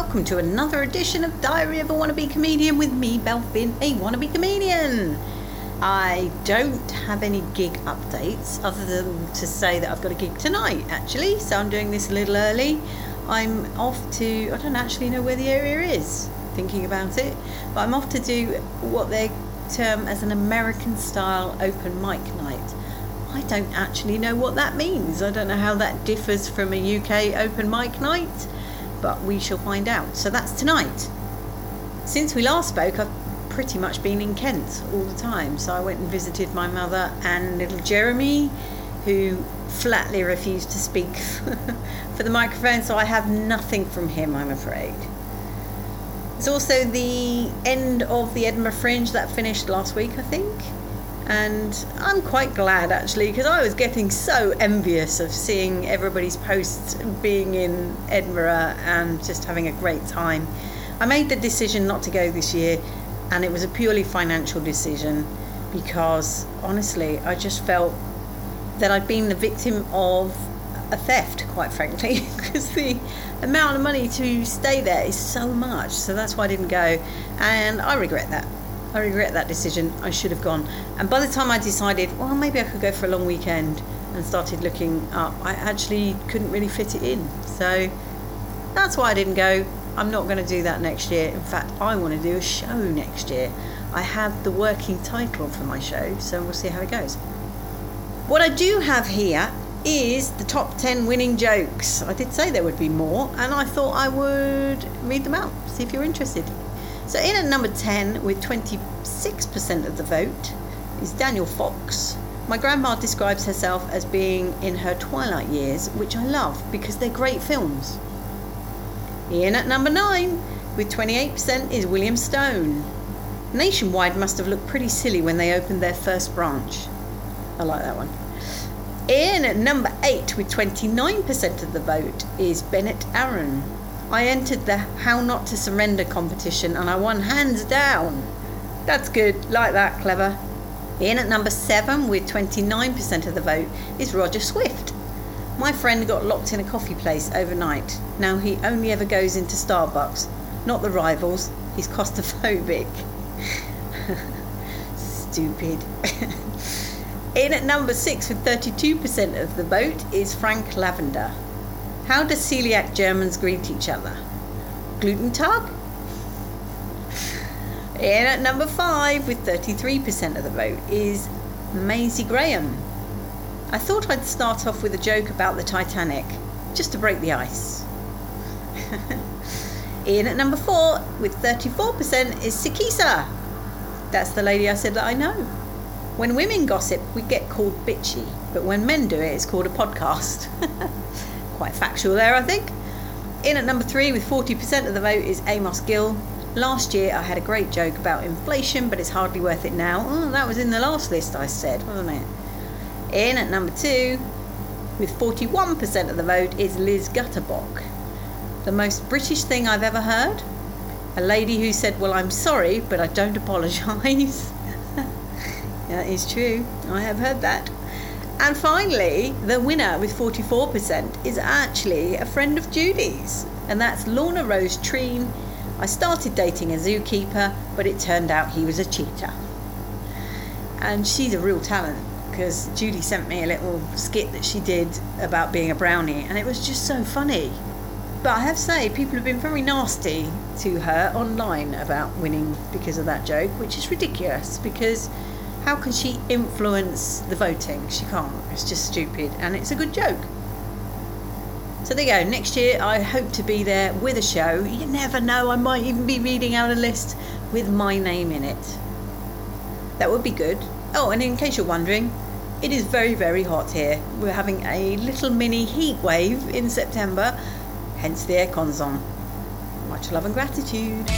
welcome to another edition of Diary of a Wannabe Comedian with me, Belfin, a wannabe comedian. I don't have any gig updates other than to say that I've got a gig tonight, actually, so I'm doing this a little early. I'm off to, I don't actually know where the area is, thinking about it, but I'm off to do what they term as an American style open mic night. I don't actually know what that means. I don't know how that differs from a UK open mic night but we shall find out. So that's tonight. Since we last spoke, I've pretty much been in Kent all the time. So I went and visited my mother and little Jeremy, who flatly refused to speak for the microphone, so I have nothing from him, I'm afraid. It's also the end of the Edinburgh Fringe that finished last week, I think and I'm quite glad actually because I was getting so envious of seeing everybody's posts being in Edinburgh and just having a great time. I made the decision not to go this year, and it was a purely financial decision because honestly, I just felt that I'd been the victim of a theft, quite frankly, because the amount of money to stay there is so much. So that's why I didn't go, and I regret that. I regret that decision. I should have gone. And by the time I decided, well, maybe I could go for a long weekend and started looking up, I actually couldn't really fit it in. So that's why I didn't go. I'm not going to do that next year. In fact, I want to do a show next year. I have the working title for my show, so we'll see how it goes. What I do have here is the top 10 winning jokes. I did say there would be more, and I thought I would read them out, see if you're interested. So in at number 10 with 26% of the vote is Daniel Fox. My grandma describes herself as being in her twilight years, which I love because they're great films. In at number 9 with 28% is William Stone. Nationwide must have looked pretty silly when they opened their first branch. I like that one. In at number 8 with 29% of the vote is Bennett Arron. I entered the How Not to Surrender competition and I won hands down. That's good, like that, clever. In at number seven with 29% of the vote is Roger Swift. My friend got locked in a coffee place overnight. Now he only ever goes into Starbucks, not the rivals. He's claustrophobic. Stupid. in at number six with 32% of the vote is Frank Lavender. How do celiac Germans greet each other? Gluten Tag? In at number five, with 33% of the vote, is Maisie Graham. I thought I'd start off with a joke about the Titanic, just to break the ice. In at number four, with 34%, is Sikisa. That's the lady I said that I know. When women gossip, we get called bitchy, but when men do it, it's called a podcast. quite factual there, I think. In at number three, with 40% of the vote, is Amos Gill. Last year, I had a great joke about inflation, but it's hardly worth it now. Oh, that was in the last list I said, wasn't it? In at number two, with 41% of the vote, is Liz Guterbock. The most British thing I've ever heard? A lady who said, Well, I'm sorry, but I don't apologise. that is true. I have heard that. And finally, the winner with 44% is actually a friend of Judy's, and that's Lorna Rose Treen. I started dating a zookeeper, but it turned out he was a cheater. And she's a real talent because Judy sent me a little skit that she did about being a brownie, and it was just so funny. But I have to say, people have been very nasty to her online about winning because of that joke, which is ridiculous because how can she influence the voting? She can't. It's just stupid, and it's a good joke. So there you go. Next year, I hope to be there with a show. You never know, I might even be reading out a list with my name in it. That would be good. Oh, and in case you're wondering, it is very, very hot here. We're having a little mini heat wave in September, hence the aircon's on. Much love and gratitude.